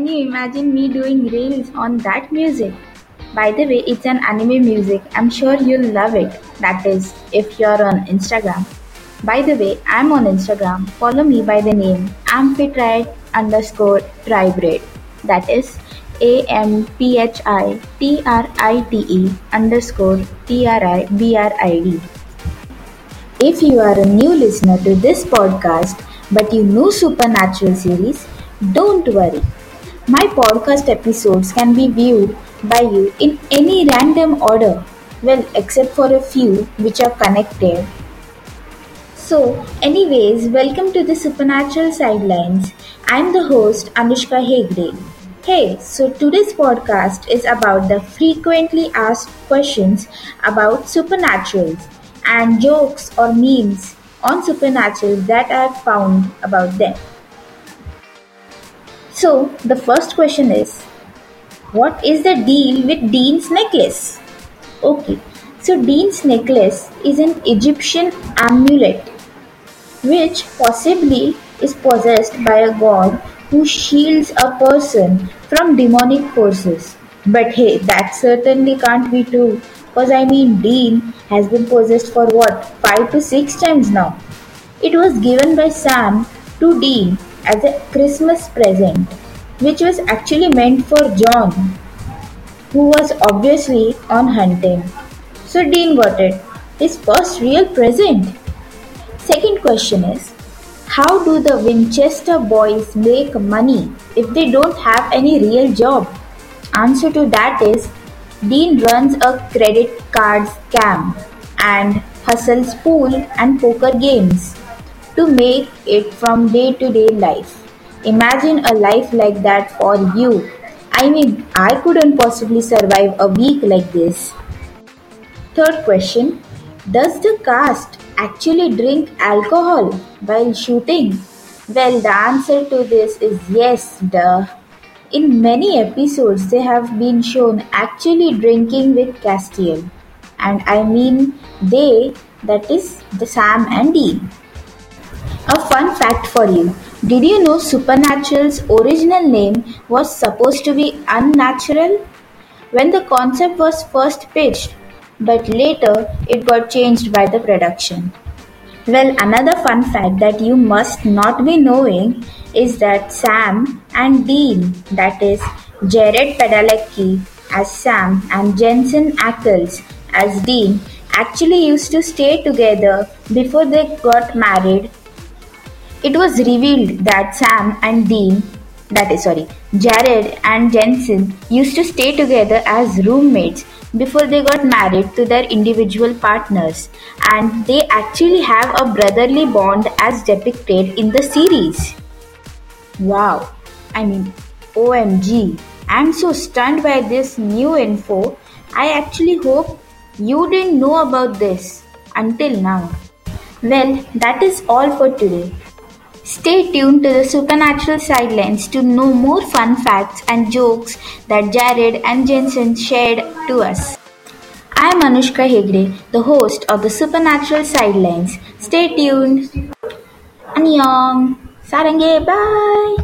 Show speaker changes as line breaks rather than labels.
you imagine me doing reels on that music? By the way, it's an anime music. I'm sure you'll love it. That is, if you're on Instagram. By the way, I'm on Instagram. Follow me by the name amphitrite underscore tribrid. That is A M P H I T R I T E underscore T R I B R I D. If you are a new listener to this podcast but you know Supernatural series, don't worry. My podcast episodes can be viewed by you in any random order, well, except for a few which are connected so, anyways, welcome to the Supernatural Sidelines. I'm the host Anushka Hegde. Hey, so today's podcast is about the frequently asked questions about supernaturals and jokes or memes on supernatural that I've found about them. So, the first question is What is the deal with Dean's necklace? Okay, so Dean's necklace is an Egyptian amulet which possibly is possessed by a god who shields a person from demonic forces. But hey, that certainly can't be true. Cause I mean Dean has been possessed for what, five to six times now. It was given by Sam to Dean as a Christmas present, which was actually meant for John, who was obviously on hunting. So Dean got it, his first real present. Second question is How do the Winchester boys make money if they don't have any real job? Answer to that is Dean runs a credit card scam and hustles pool and poker games to make it from day to day life. Imagine a life like that for you. I mean, I couldn't possibly survive a week like this. Third question Does the cast actually drink alcohol while shooting? Well, the answer to this is yes, duh. In many episodes, they have been shown actually drinking with Castiel. And I mean they, that is the Sam and Dean. A fun fact for you. Did you know Supernatural's original name was supposed to be Unnatural? When the concept was first pitched, but later it got changed by the production. Well, another fun fact that you must not be knowing is that Sam and Dean, that is, Jared Padalecki as Sam and Jensen Ackles as Dean, actually used to stay together before they got married. It was revealed that Sam and Dean, that is, sorry, Jared and Jensen used to stay together as roommates before they got married to their individual partners, and they actually have a brotherly bond as depicted in the series. Wow, I mean, OMG, I'm so stunned by this new info. I actually hope you didn't know about this until now. Well, that is all for today. Stay tuned to the Supernatural Sidelines to know more fun facts and jokes that Jared and Jensen shared to us. I am Anushka Hegde, the host of the Supernatural Sidelines. Stay tuned. Annyeong. Sarange. Bye.